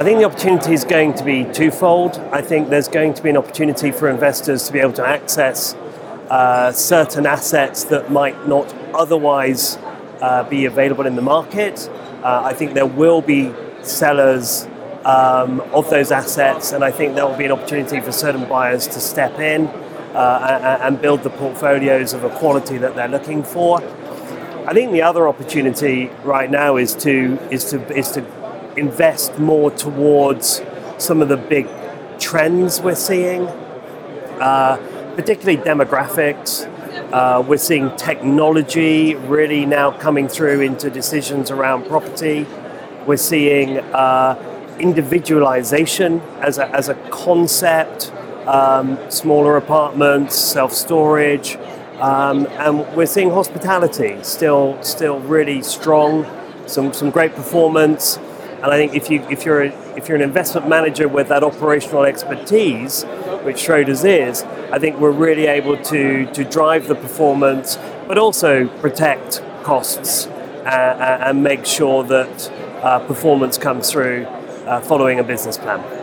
I think the opportunity is going to be twofold. I think there's going to be an opportunity for investors to be able to access uh, certain assets that might not otherwise uh, be available in the market. Uh, I think there will be sellers um, of those assets, and I think there will be an opportunity for certain buyers to step in uh, and build the portfolios of a quality that they're looking for. I think the other opportunity right now is to is to is to invest more towards some of the big trends we're seeing, uh, particularly demographics. Uh, we're seeing technology really now coming through into decisions around property. We're seeing uh, individualization as a, as a concept, um, smaller apartments, self storage, um, and we're seeing hospitality still still really strong, some, some great performance. And I think if you if you're a, if you're an investment manager with that operational expertise, which Schroders is, I think we're really able to to drive the performance, but also protect costs uh, and make sure that uh, performance comes through uh, following a business plan.